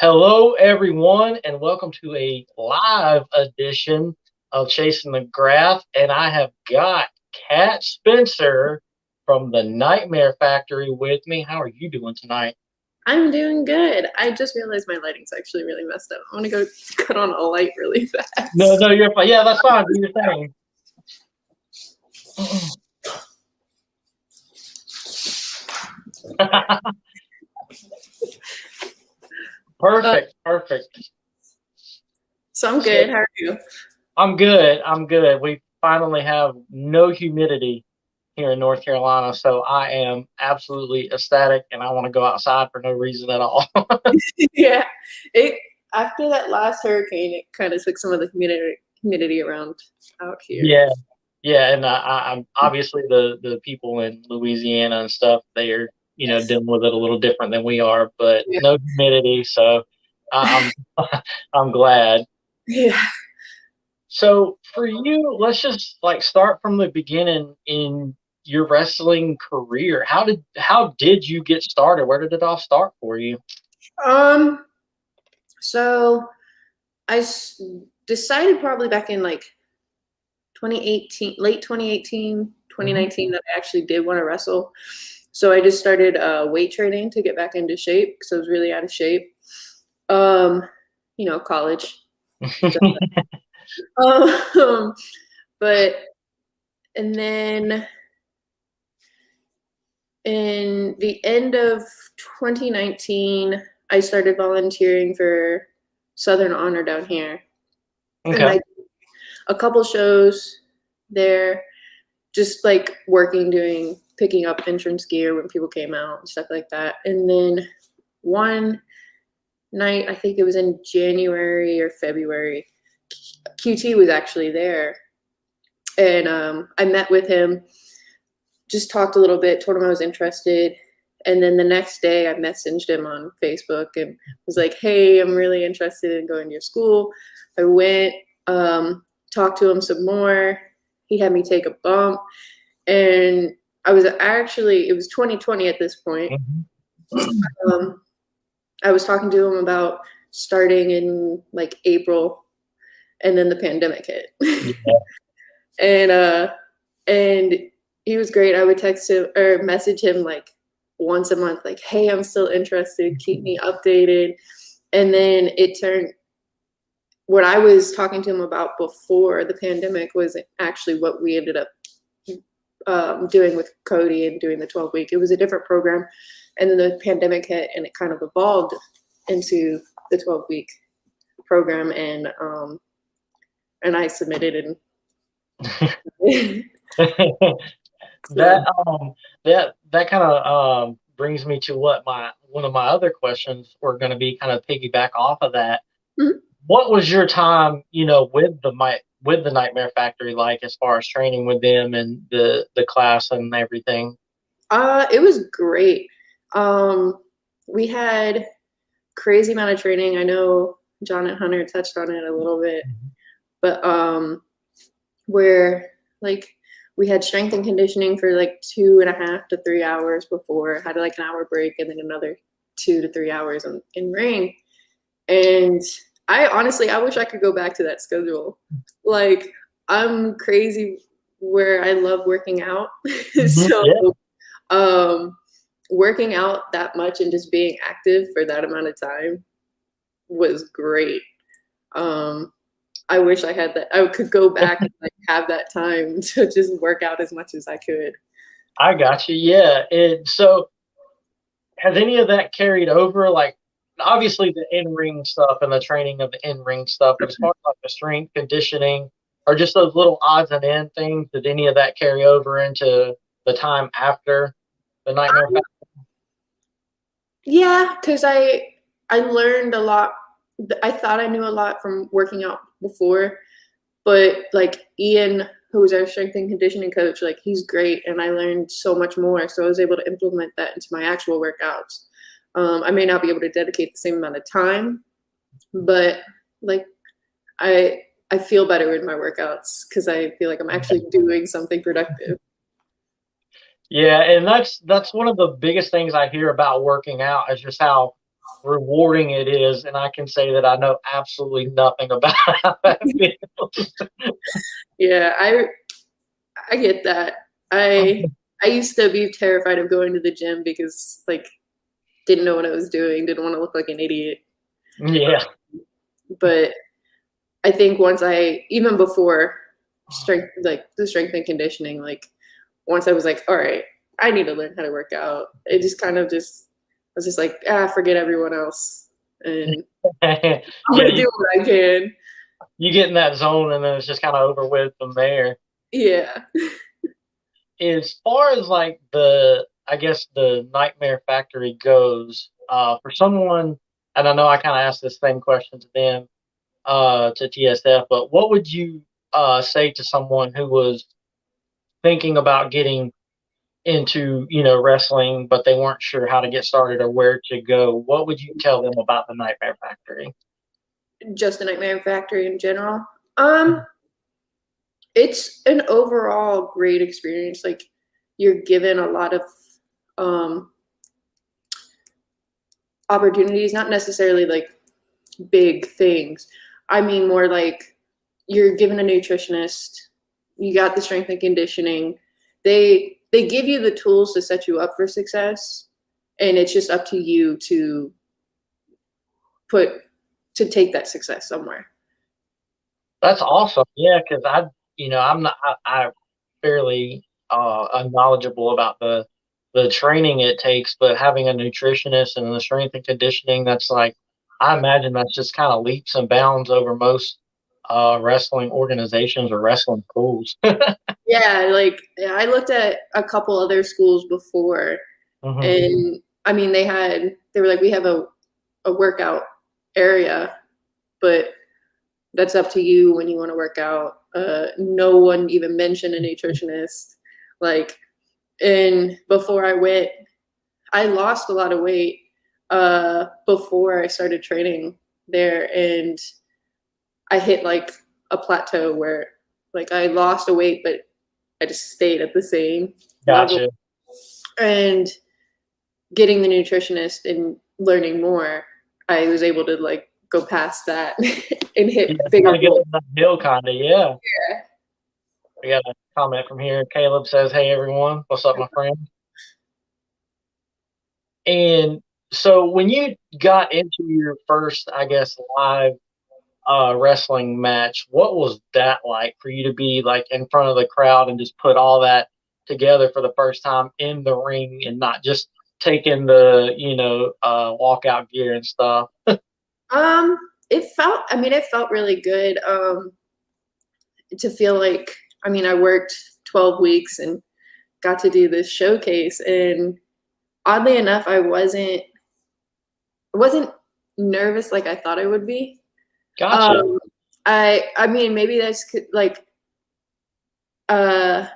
Hello, everyone, and welcome to a live edition of Chasing the Graph. And I have got Kat Spencer from the Nightmare Factory with me. How are you doing tonight? I'm doing good. I just realized my lighting's actually really messed up. I'm gonna go cut on a light really fast. No, no, you're fine. Yeah, that's fine. Do your thing. perfect, perfect. So I'm good. How are you? I'm good. I'm good. We finally have no humidity here in North Carolina, so I am absolutely ecstatic, and I want to go outside for no reason at all. yeah, it after that last hurricane, it kind of took some of the humidity humidity around out here. Yeah, yeah, and uh, I, I'm obviously the the people in Louisiana and stuff. They are you know dealing with it a little different than we are, but yeah. no humidity, so I'm I'm glad. Yeah. So for you, let's just like start from the beginning in your wrestling career. How did how did you get started? Where did it all start for you? Um, so I s- decided probably back in like 2018, late 2018, 2019 mm-hmm. that I actually did want to wrestle. So I just started uh, weight training to get back into shape because I was really out of shape. Um, you know, college. um, but and then in the end of 2019, I started volunteering for Southern Honor down here. Okay. And I a couple shows there, just like working, doing, picking up entrance gear when people came out and stuff like that. And then one night, I think it was in January or February, QT was actually there. And um, I met with him, just talked a little bit, told him I was interested. And then the next day, I messaged him on Facebook and was like, hey, I'm really interested in going to your school. I went, um, talked to him some more. He had me take a bump. And I was actually, it was 2020 at this point. Mm-hmm. Um, I was talking to him about starting in like April and then the pandemic hit. Yeah. and uh and he was great. I would text him or message him like once a month, like, hey, I'm still interested, keep me updated. And then it turned what I was talking to him about before the pandemic was actually what we ended up um, doing with Cody and doing the 12 week. It was a different program. And then the pandemic hit and it kind of evolved into the 12 week program. And um, and I submitted and that um that that kind of um brings me to what my one of my other questions were going to be kind of piggyback off of that. Mm-hmm. What was your time, you know, with the my with the Nightmare Factory like as far as training with them and the the class and everything? Uh, it was great. Um, we had crazy amount of training. I know John and Hunter touched on it a little bit. Mm-hmm but um, where like we had strength and conditioning for like two and a half to three hours before, had like an hour break and then another two to three hours in, in ring. And I honestly, I wish I could go back to that schedule. Like, I'm crazy where I love working out. Mm-hmm. so, um, working out that much and just being active for that amount of time was great. Um, I wish I had that. I could go back and like have that time to just work out as much as I could. I got you. Yeah. And so, has any of that carried over? Like, obviously the in ring stuff and the training of the in ring stuff, as far as like the strength conditioning or just those little odds and end things, did any of that carry over into the time after the nightmare? Um, yeah, because I I learned a lot. I thought I knew a lot from working out before, but like Ian, who was our strength and conditioning coach, like he's great, and I learned so much more. So I was able to implement that into my actual workouts. Um, I may not be able to dedicate the same amount of time, but like I I feel better in my workouts because I feel like I'm actually doing something productive. Yeah, and that's that's one of the biggest things I hear about working out is just how rewarding it is, and I can say that I know absolutely nothing about how that feels. Yeah, I I get that. I I used to be terrified of going to the gym because like didn't know what I was doing, didn't want to look like an idiot. yeah, But I think once I even before strength like the strength and conditioning, like once I was like, all right, I need to learn how to work out. It just kind of just I was just like, ah, forget everyone else. And I'm yeah, gonna do what I can. you get in that zone, and then it's just kind of over with from there. Yeah. as far as like the I guess the Nightmare Factory goes, uh, for someone, and I know I kind of asked this same question to them, uh, to TSF, but what would you uh, say to someone who was thinking about getting into you know wrestling, but they weren't sure how to get started or where to go? What would you tell them about the Nightmare Factory? just the Nightmare Factory in general. Um, it's an overall great experience. Like you're given a lot of um, opportunities, not necessarily like big things. I mean, more like you're given a nutritionist. You got the strength and conditioning. They they give you the tools to set you up for success, and it's just up to you to put to take that success somewhere. That's awesome. Yeah, because I, you know, I'm not, I, I'm fairly uh, knowledgeable about the the training it takes, but having a nutritionist and the strength and conditioning, that's like, I imagine that's just kind of leaps and bounds over most uh, wrestling organizations or wrestling schools. Yeah, like I looked at a couple other schools before, Mhm. and I mean they had they were like we have a a workout area, but that's up to you when you want to work out. Uh, no one even mentioned a nutritionist. Like, and before I went, I lost a lot of weight uh, before I started training there, and I hit like a plateau where like I lost a weight, but I just stayed at the same level Gotcha. and getting the nutritionist and learning more, I was able to like go past that and hit bigger kinda goals. hill, kind of. Yeah. Yeah. We got a comment from here. Caleb says, "Hey everyone, what's up, my friend?" And so, when you got into your first, I guess, live uh, wrestling match, what was that like for you to be like in front of the crowd and just put all that together for the first time in the ring and not just taking the you know uh, walkout gear and stuff? Um, it felt. I mean, it felt really good. Um, to feel like. I mean, I worked twelve weeks and got to do this showcase, and oddly enough, I wasn't. I wasn't nervous like I thought I would be. Gotcha. Um, I I mean maybe that's like uh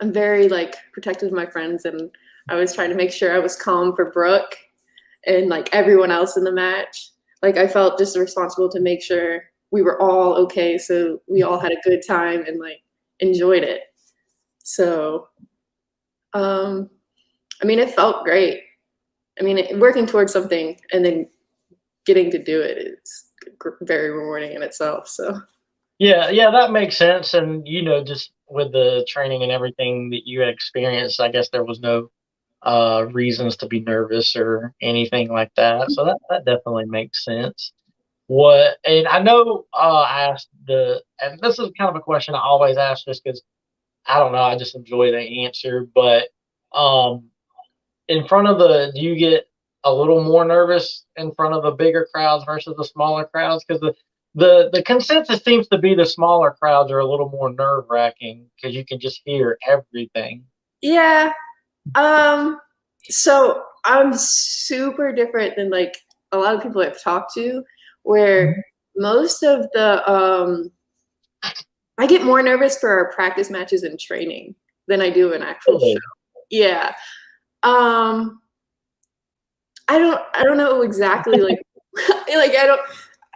I'm very like protective of my friends and I was trying to make sure I was calm for Brooke and like everyone else in the match. Like I felt just responsible to make sure we were all okay so we all had a good time and like enjoyed it. So um I mean it felt great. I mean working towards something and then getting to do it is very rewarding in itself. So Yeah, yeah, that makes sense. And you know, just with the training and everything that you experienced, I guess there was no uh reasons to be nervous or anything like that. So that, that definitely makes sense. What and I know uh I asked the and this is kind of a question I always ask just because I don't know, I just enjoy the answer, but um in front of the do you get a little more nervous in front of the bigger crowds versus the smaller crowds? Because the the the consensus seems to be the smaller crowds are a little more nerve wracking because you can just hear everything. yeah. Um so I'm super different than like a lot of people I've talked to where most of the um I get more nervous for our practice matches and training than I do an actual show. Yeah. Um I don't I don't know exactly like like I don't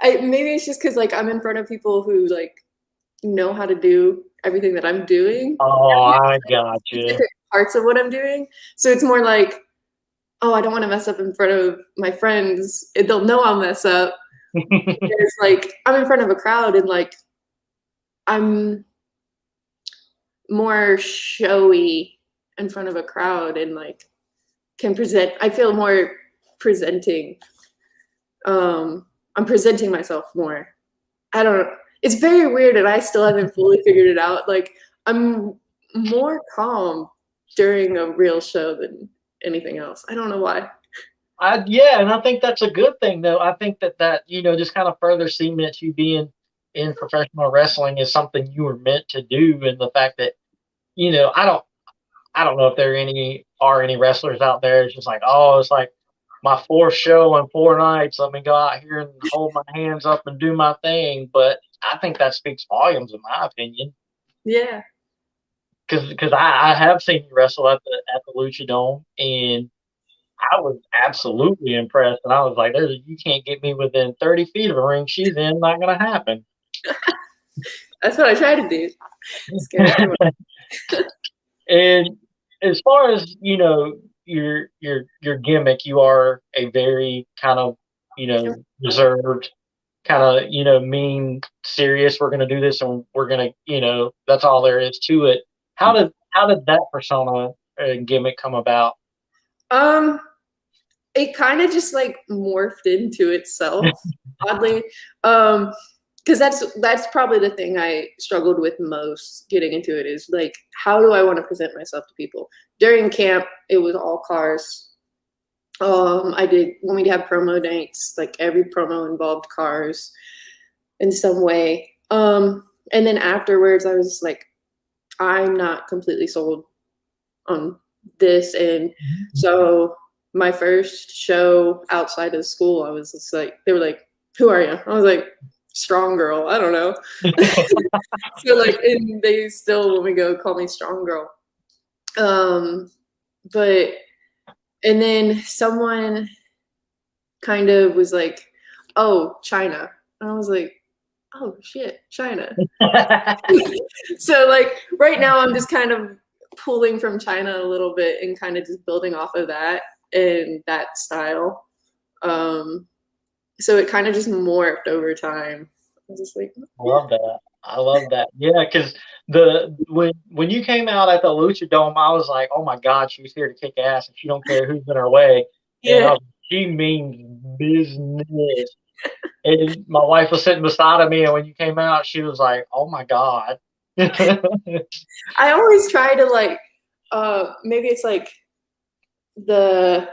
I maybe it's just cuz like I'm in front of people who like know how to do everything that I'm doing. Oh, I got you. Parts of what I'm doing. So it's more like oh, I don't want to mess up in front of my friends. They'll know I'll mess up. it's like I'm in front of a crowd and like I'm more showy in front of a crowd and like can present I feel more presenting. Um I'm presenting myself more. I don't it's very weird and I still haven't fully figured it out. Like I'm more calm during a real show than anything else. I don't know why. I yeah, and I think that's a good thing though. I think that that you know just kind of further cements you being in professional wrestling is something you were meant to do, and the fact that you know I don't I don't know if there are any are any wrestlers out there. It's just like oh, it's like my fourth show in four nights. Let me go out here and hold my hands up and do my thing. But I think that speaks volumes, in my opinion. Yeah. Because because I, I have seen you wrestle at the at the Lucha Dome, and I was absolutely impressed. And I was like, "There's you can't get me within 30 feet of a ring she's in. Not gonna happen." That's what I try to do. and as far as you know, your your your gimmick, you are a very kind of you know reserved, kind of you know mean, serious. We're gonna do this, and we're gonna you know that's all there is to it. How did how did that persona and gimmick come about? Um, it kind of just like morphed into itself, oddly. Um, because that's that's probably the thing I struggled with most getting into it is like how do I want to present myself to people during camp it was all cars um I did when we'd have promo nights like every promo involved cars in some way um and then afterwards I was like I'm not completely sold on this and mm-hmm. so my first show outside of school I was just like they were like who are you I was like strong girl. I don't know. so like, and they still when we go call me strong girl. Um, but and then someone kind of was like, "Oh, Chyna," and I was like, "Oh shit, Chyna." so like right now, I'm just kind of pulling from Chyna a little bit and kind of just building off of that and that style. Um, so it kind of just morphed over time. I was just like, I love that. I love that. Yeah, because the when when you came out at the Lucha Dome, I was like, oh my God, she's here to kick ass, and she don't care who's in her way. Yeah, was, she means business. and my wife was sitting beside of me, and when you came out, she was like, oh my God. I always try to like, uh, maybe it's like the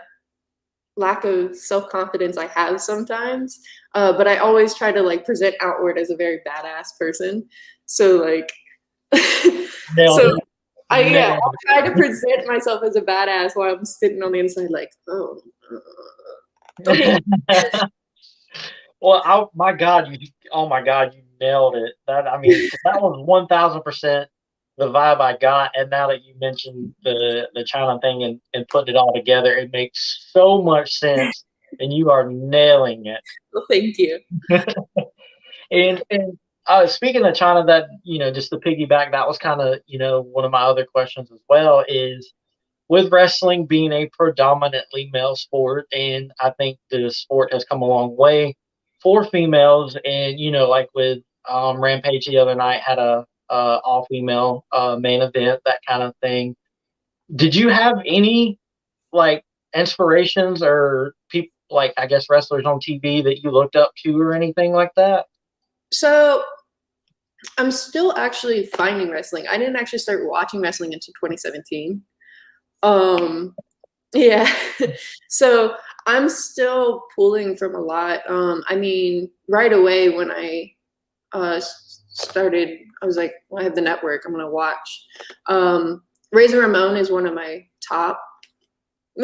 lack of self confidence I have sometimes. Uh, but I always try to like present outward as a very badass person. So like, so I yeah, I'll try to present myself as a badass while I'm sitting on the inside like, oh. Uh, well, I, my God, you oh my God, you nailed it. That I mean, that was one thousand percent the vibe I got. And now that you mentioned the the Chyna thing and, and putting it all together, it makes so much sense. and you are nailing it. Well, thank you. and and uh, speaking of Chyna, that you know, just to piggyback, that was kind of you know one of my other questions as well. Is with wrestling being a predominantly male sport, and I think the sport has come a long way for females. And you know, like with um, Rampage the other night had a uh, all female uh, main event, that kind of thing. Did you have any like inspirations or people like I guess wrestlers on TV that you looked up to or anything like that? So I'm still actually finding wrestling. I didn't actually start watching wrestling until 2017. Um, yeah. so I'm still pulling from a lot. Um, I mean, right away when I uh, started, I was like, well, I have the network. I'm gonna watch. Um, Razor Ramon is one of my top.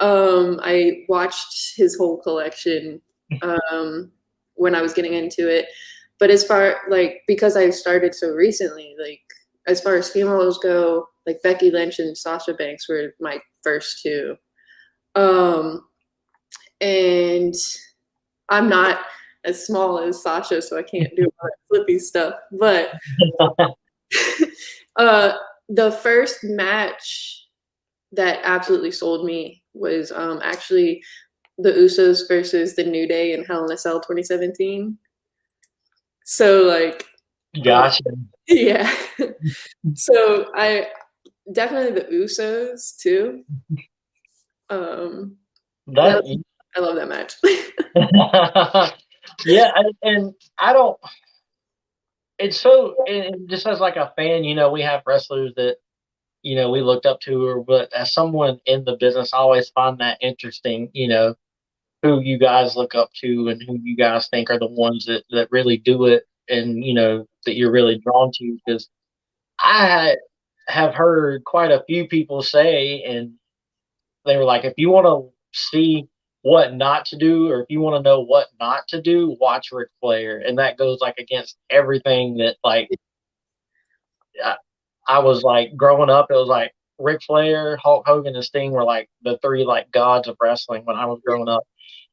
um, I watched his whole collection um, when I was getting into it. But as far like because I started so recently, like as far as females go, like Becky Lynch and Sasha Banks were my first two. Um, and I'm not as small as Sasha, so I can't do all that flippy stuff. But uh, the first match that absolutely sold me was um, actually the Usos versus the New Day in Hell in a Cell 2017. So like, Gotcha. yeah. so I definitely the Usos too. Um, That I love that match. yeah, and, and I don't. It's so, and just as like a fan, you know, we have wrestlers that, you know, we looked up to, or but as someone in the business, I always find that interesting. You know, who you guys look up to and who you guys think are the ones that that really do it, and you know that you're really drawn to. Because I have heard quite a few people say, and they were like, if you want to see what not to do, or if you want to know what not to do, watch Ric Flair, and that goes like against everything that like I, I was like growing up. It was like Ric Flair, Hulk Hogan, and Sting were like the three like gods of wrestling when I was growing up,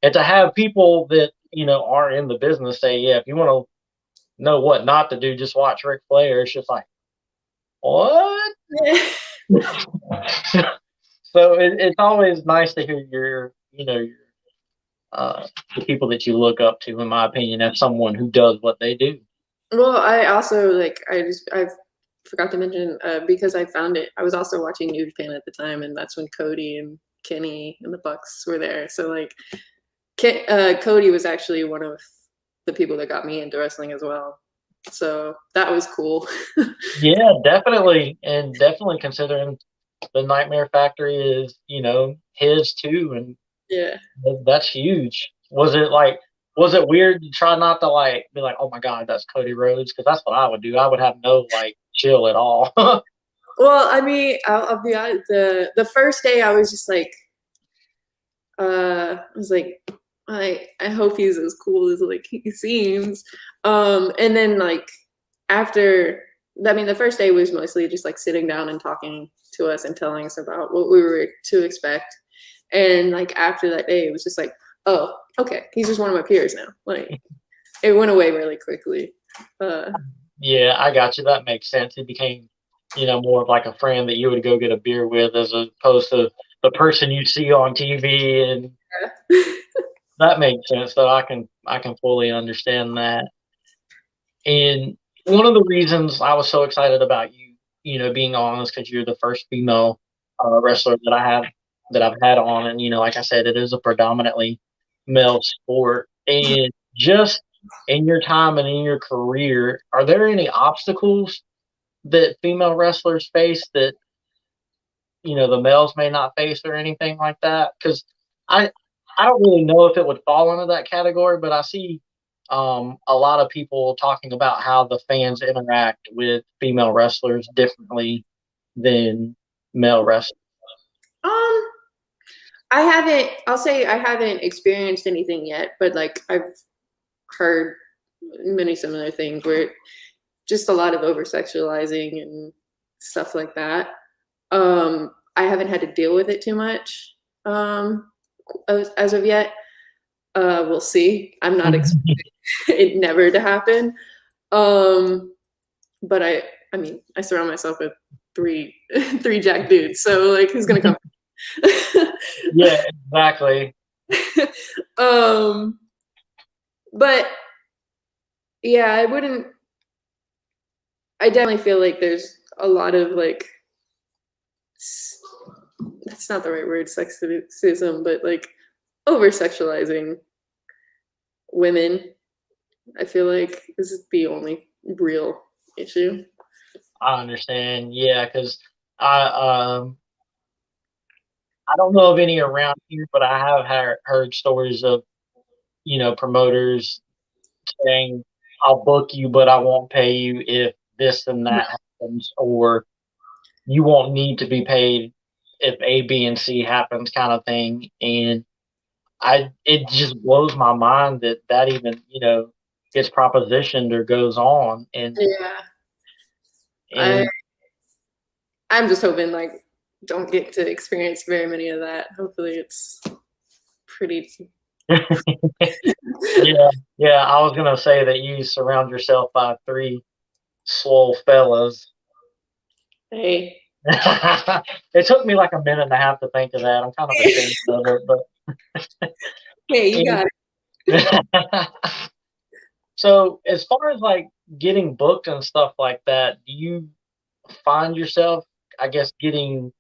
and to have people that you know are in the business say, yeah, if you want to know what not to do, just watch Ric Flair. It's just like what? so it, it's always nice to hear your, you know, uh, the people that you look up to, in my opinion, as someone who does what they do. Well, I also like I just I forgot to mention uh, because I found it. I was also watching New Japan at the time, and that's when Cody and Kenny and the Bucks were there. So like, Ken, uh, Cody was actually one of the people that got me into wrestling as well. So that was cool. yeah, definitely, and definitely considering the Nightmare Factory is you know his too, and yeah, that's huge. Was it like? Was it weird to try not to like be like, oh my god, that's Cody Rhodes? Because that's what I would do. I would have no like chill at all. well, I mean, I'll, I'll be honest. The the first day, I was just like, uh, I was like, I I hope he's as cool as like he seems. Um, and then like after I mean the first day was mostly just like sitting down and talking to us and telling us about what we were to expect. And like after that day it was just like, oh, okay, he's just one of my peers now. Like it went away really quickly. Uh, yeah, I got you. That makes sense. He became, you know, more of like a friend that you would go get a beer with as opposed to the person you see on TV and yeah. that makes sense though i can i can fully understand that and one of the reasons i was so excited about you you know being on is because you're the first female uh, wrestler that i have that i've had on and you know like i said it is a predominantly male sport and just in your time and in your career are there any obstacles that female wrestlers face that you know the males may not face or anything like that because i I don't really know if it would fall into that category, but I see um, a lot of people talking about how the fans interact with female wrestlers differently than male wrestlers. I haven't. I'll say I haven't experienced anything yet, but like I've heard many similar things where just a lot of over sexualizing and stuff like that. Um, I haven't had to deal with it too much. Um, as, as of yet. Uh, we'll see. I'm not expecting it never to happen. Um, but I, I mean, I surround myself with three, three jack dudes. So like, who's gonna come? yeah, exactly. um, but yeah, I wouldn't. I definitely feel like there's a lot of like that's not the right word, sexism, but like over sexualizing women. I feel like this is the only real issue. I understand. Yeah, because I um I don't know of any around here, but I have heard, heard stories of you know promoters saying, "I'll book you, but I won't pay you if this and that happens," or you won't need to be paid if A, B, and C happens, kind of thing. And I, it just blows my mind that that even you know gets propositioned or goes on. And yeah, and, I, I'm just hoping like don't get to experience very many of that. Hopefully, it's pretty. yeah, yeah. I was gonna say that you surround yourself by three swole fellas. Hey, it took me like a minute and a half to think of that. I'm kind of ashamed of it, but Hey, you got it. so as far as like getting booked and stuff like that, do you find yourself, I guess, getting,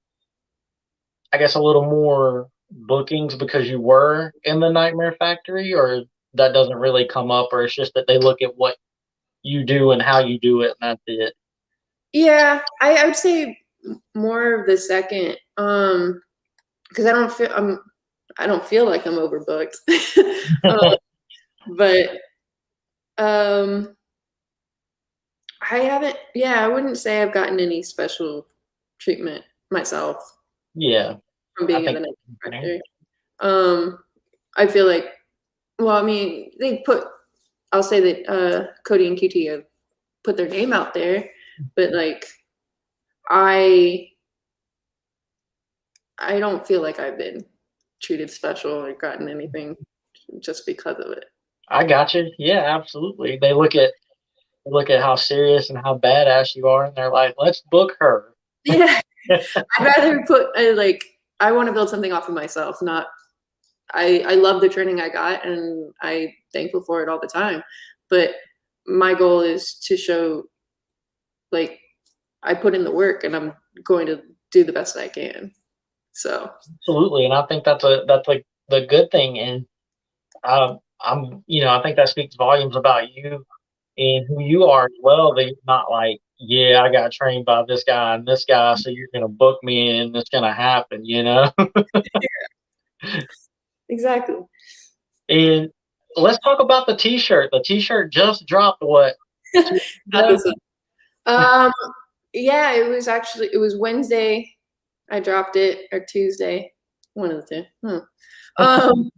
I guess, a little more bookings because you were in the Nightmare Factory, or that doesn't really come up, or it's just that they look at what you do and how you do it, and that's it. Yeah, I, I would say more of the second. Um, because I don't feel I'm I don't feel like I'm overbooked. um, but um I haven't yeah, I wouldn't say I've gotten any special treatment myself Yeah. from being I in the Night Factory. Um I feel like well, I mean, they put I'll say that uh Cody and QT have put their name out there, but like I I don't feel like I've been treated special or gotten anything just because of it. I got you. Yeah, absolutely. They look at they look at how serious and how badass you are, and they're like, "Let's book her." Yeah. I'd rather put like I want to build something off of myself, not I I love the training I got and I thankful for it all the time. But my goal is to show like I put in the work and I'm going to do the best I can. So Absolutely, and I think that's a that's like the good thing, and um, I'm you know I think that speaks volumes about you and who you are as well. That you're not like, yeah, I got trained by this guy and this guy, so you're gonna book me and it's gonna happen, you know. exactly. and let's talk about the T-shirt. The T-shirt just dropped. What? Not this one. Um, yeah, it was actually it was Wednesday. I dropped it or Tuesday, one of the two. Hmm. Um,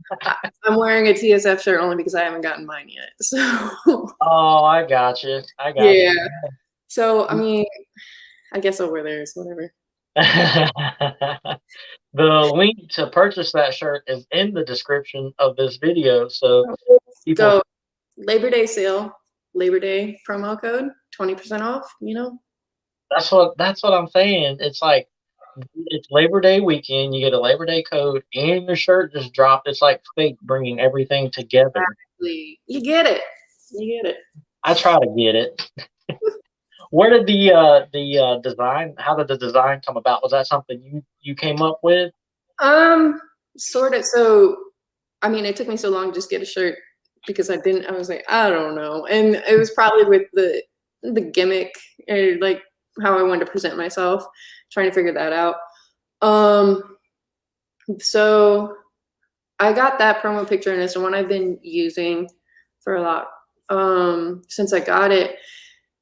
I'm wearing a TSF shirt only because I haven't gotten mine yet. So Oh, I got you. I got yeah. So I mean, I guess over there is whatever. the link to purchase that shirt is in the description of this video. So oh, people, Go Labor Day sale, Labor Day promo code, twenty percent off. You know, that's what that's what I'm saying. It's like it's Labor Day weekend. You get a Labor Day code, and your shirt just dropped. It's like fate bringing everything together. Lee, you get it. You get it. I try to get it. Where did the uh, the uh, design? How did the design come about? Was that something you you came up with? Um, sort of. So, I mean, it took me so long to just get a shirt because I didn't. I was like, I don't know, and it was probably with the the gimmick or like how I wanted to present myself, trying to figure that out. Um, so I got that promo picture, and it's the one I've been using for a lot um since I got it,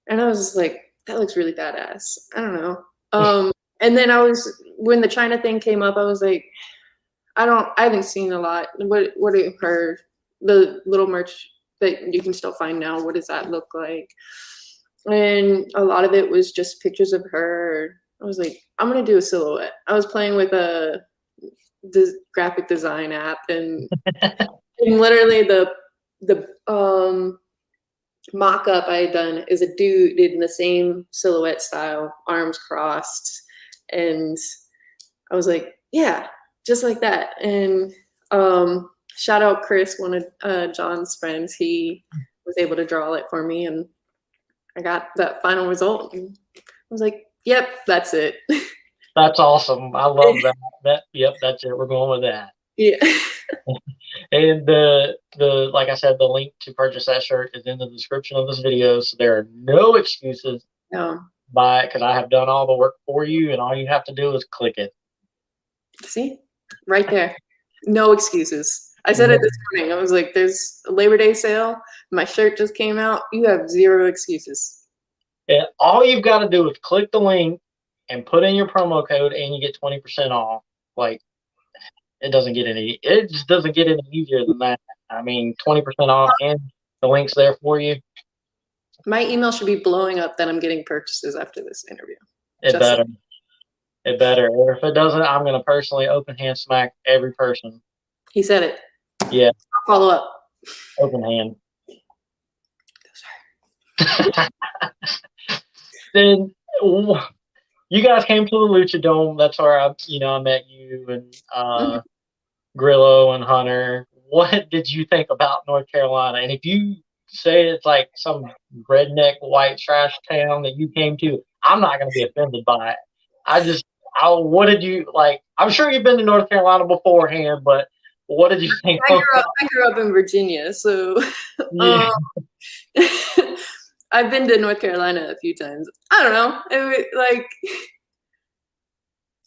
and I was just like, that looks really badass. I don't know. Um, and then I was when the Chyna thing came up, I was like, I don't, I haven't seen a lot. What, what heard? The little merch that you can still find now. What does that look like? And a lot of it was just pictures of her. I was like, I'm gonna do a silhouette. I was playing with a des- graphic design app, and, and literally the the um mock up I had done is a dude in the same silhouette style, arms crossed, and I was like, yeah, just like that. And um, shout out Chris, one of uh, John's friends. He was able to draw it for me, and I got that final result. And I was like, yep, that's it. That's awesome. I love that. That yep, that's it. We're going with that. yeah. And the the like I said, the link to purchase that shirt is in the description of this video. So there are no excuses No. buy it because I have done all the work for you, and all you have to do is click it. See, right there. No excuses. I said it this morning. I was like, there's a Labor Day sale. My shirt just came out. You have zero excuses. And all you've got to do is click the link and put in your promo code, and you get twenty percent off. Like it doesn't get any. It just doesn't get any easier than that. I mean, twenty percent off, and the link's there for you. My email should be blowing up that I'm getting purchases after this interview. It Just- better. It better. Or if it doesn't, I'm gonna personally open hand smack every person. He said it. Yeah. I'll follow up. Open hand. then you guys came to the Lucha Dome. That's where I, you know, I met you and uh, Mhm. Grillo and Hunter. What did you think about North Carolina? And if you say it's like some redneck white trash town that you came to, I'm not going to be offended by it. I just, I, what did you like? I'm sure you've been to North Carolina beforehand, but what did you think? I grew up. I grew up in Virginia, so Yeah. um, I've been to North Carolina a few times. I don't know. It, like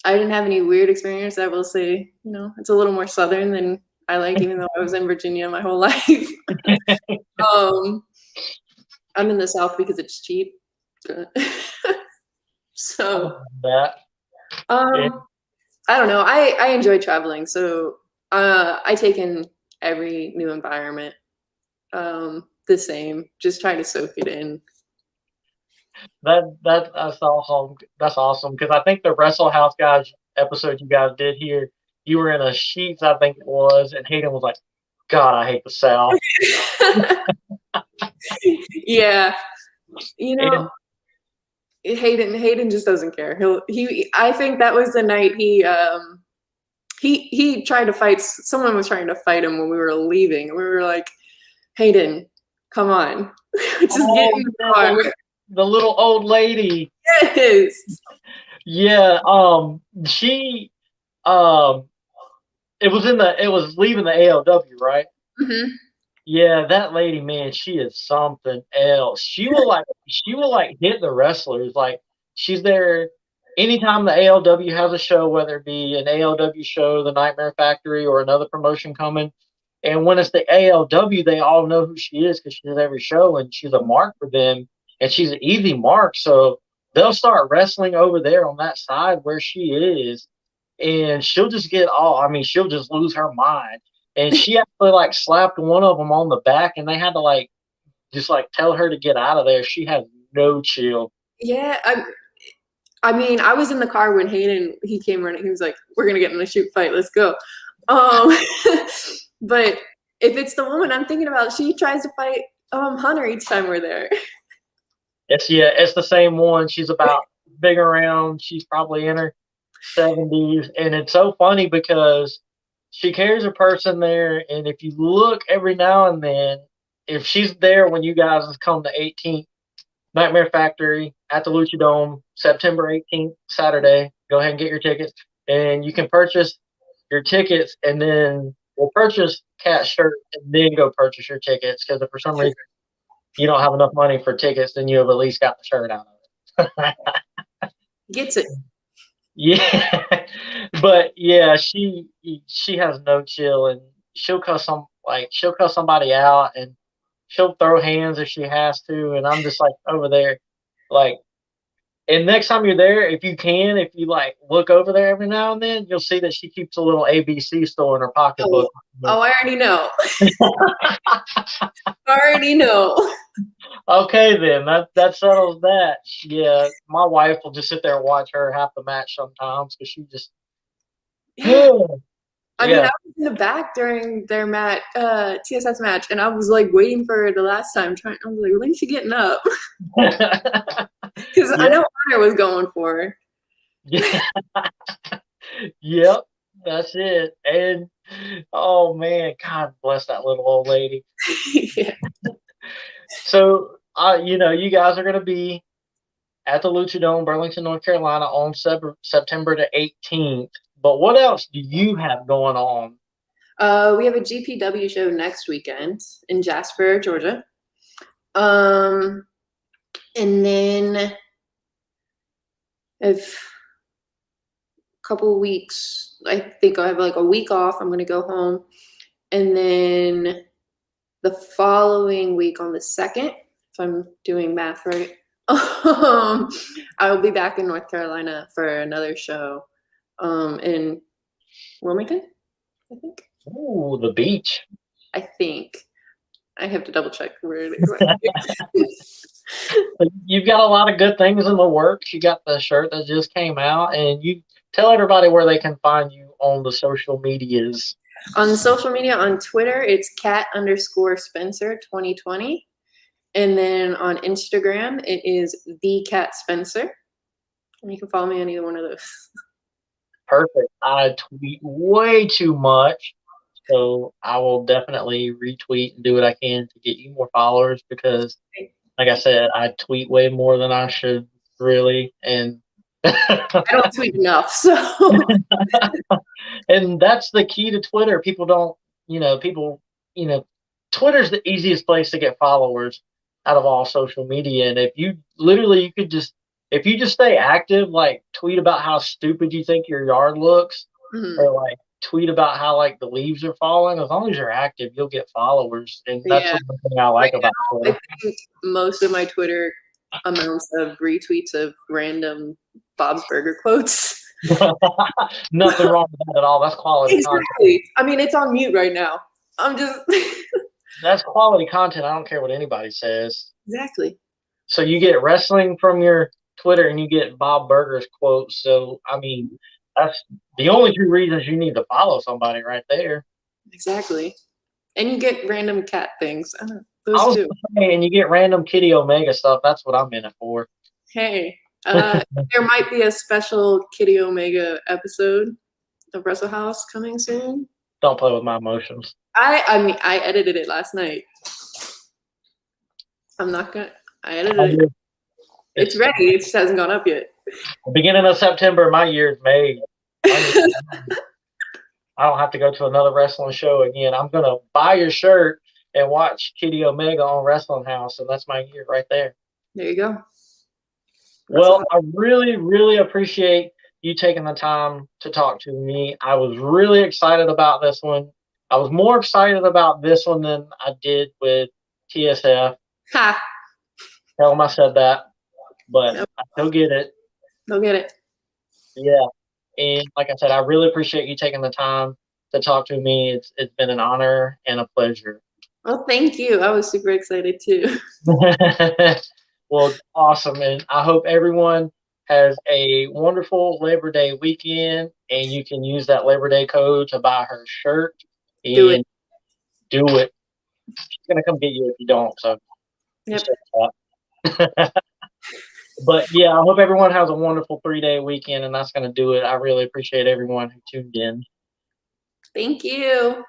I didn't have any weird experience. I will say, you know, it's a little more southern than I like, even though I was in Virginia my whole life. um, I'm in the South because it's cheap. so that. um. I don't know. I I enjoy traveling, so uh, I take in every new environment um, the same. Just try to soak it in. That that that's awesome. That's awesome because I think the Wrestle House guys episode you guys did here, you were in a sheets, I think it was, and Hayden was like, "God, I hate the South." yeah, you know, Hayden Hayden just doesn't care. He'll he. I think that was the night he um he he tried to fight. Someone was trying to fight him when we were leaving. We were like, Hayden, come on, just Oh, get in the car. the, little old lady. Yes. Yeah. Um. She. Um. It was in the. It was leaving the ALW, right? hmm Yeah, that lady, man, she is something else. She will like she will like hit the wrestlers. Like she's there anytime the ALW has a show, whether it be an ALW show, the Nightmare Factory, or another promotion coming. And when it's the ALW, they all know who she is because she does every show and she's a mark for them. And she's an easy mark. So they'll start wrestling over there on that side where she is. And she'll just get all, I mean, she'll just lose her mind and she actually like slapped one of them on the back and they had to like just like tell her to get out of there she had no chill Yeah, I, I mean, I was in the car when Hayden he came running. He was like, "We're gonna get in a shoot fight. Let's go." Um, but if it's the woman I'm thinking about, she tries to fight um Hunter each time we're there. it's yeah it's the same one. She's about big around. She's probably in her 70s and it's so funny because she carries a person there. And if you look every now and then if she's there when you guys come to 18th nightmare factory at the lucha dome september 18th saturday go ahead and get your tickets. And you can purchase your tickets and then we'll purchase Kat shirt and then go purchase your tickets because if for some reason you don't have enough money for tickets then you have at least got the shirt out of it Gets it. yeah, but yeah, she she has no chill, and she'll cuss some like she'll cuss somebody out, and she'll throw hands if she has to, and I'm just like over there, like. And next time you're there, if you can, if you like look over there every now and then, you'll see that she keeps a little ABC store in her pocketbook. Oh, I already know. I already know. Okay, then that that settles that. Yeah, my wife will just sit there and watch her half the match sometimes because she just. Yeah. I mean, I was in the back during their match, uh, TSS match, and I was like waiting for her the last time. Trying, I was like, when's she getting up? Because I Yeah. know Hunter was going for. Yeah. yep, that's it. And oh man, God bless that little old lady. yeah. So, uh, you know, you guys are going to be at the Lucha Dome, Burlington, North Carolina, on Sep- September the 18th. But what else do you have going on? Uh, we have a GPW show next weekend in Jasper, Georgia. Um, and then if a couple weeks, I think I have like a week off. I'm gonna go home, and then the following week on the second, if I'm doing math right, um, I will be back in North Carolina for another show, um, in Wilmington, I think. Oh, the beach. I think. I have to double check where it is. You've got a lot of good things in the works. You got the shirt that just came out, and you tell everybody where they can find you on the social medias. on social media, on Twitter, it's Kat underscore Spencer 2020. And then on Instagram, it is the Kat Spencer. And you can follow me on either one of those. Perfect. I tweet way too much. So I will definitely retweet and do what I can to get you more followers because, like I said, I tweet way more than I should really. And I don't tweet enough. So, and that's the key to Twitter. People don't, you know, people, you know, Twitter's the easiest place to get followers out of all social media. And if you literally, you could just, if you just stay active, like tweet about how stupid you think your yard looks, mhm. or like tweet about how like the leaves are falling. As long as you're active, you'll get followers, and that's Yeah. the thing I like Right about I Twitter. think most of my Twitter amounts of retweets of random Bob's Burger quotes. Nothing wrong with that at all. That's quality content. I mean, it's on mute right now. I'm just That's quality content. I don't care what anybody says. exactly. So you get wrestling from your Twitter, and you get Bob Burger's quotes. So I mean, that's the only two reasons you need to follow somebody right there. Exactly. And you get random cat things. I know. Those two. And you get random Kitty Omega stuff. That's what I'm in it for. Hey, uh, there might be a special Kitty Omega episode of Wrestling House coming soon. Don't play with my emotions. I I mean I edited it last night. I'm not gonna I edited I it. It's ready. It just hasn't gone up yet. Beginning of September, my year's made. I don't have to go to another wrestling show again. I'm gonna buy your shirt and watch Kitty Omega on Wrestling House, and that's my year right there. there you go. Well, I really, really appreciate you taking the time to talk to me. I was really excited about this one. I was more excited about this one than I did with TSF. Ha! Tell them I said that, but Yep. I still get it. Go get it. Yeah. And like I said, I really appreciate you taking the time to talk to me. It's it's been an honor and a pleasure. Well, thank you. I was super excited too. well, awesome. And I hope everyone has a wonderful Labor Day weekend and you can use that Labor Day code to buy her shirt and Do it. do it. She's gonna come get you if you don't. So Yep. but yeah, I hope everyone has a wonderful three day weekend and that's gonna do it. I really appreciate everyone who tuned in. Thank you.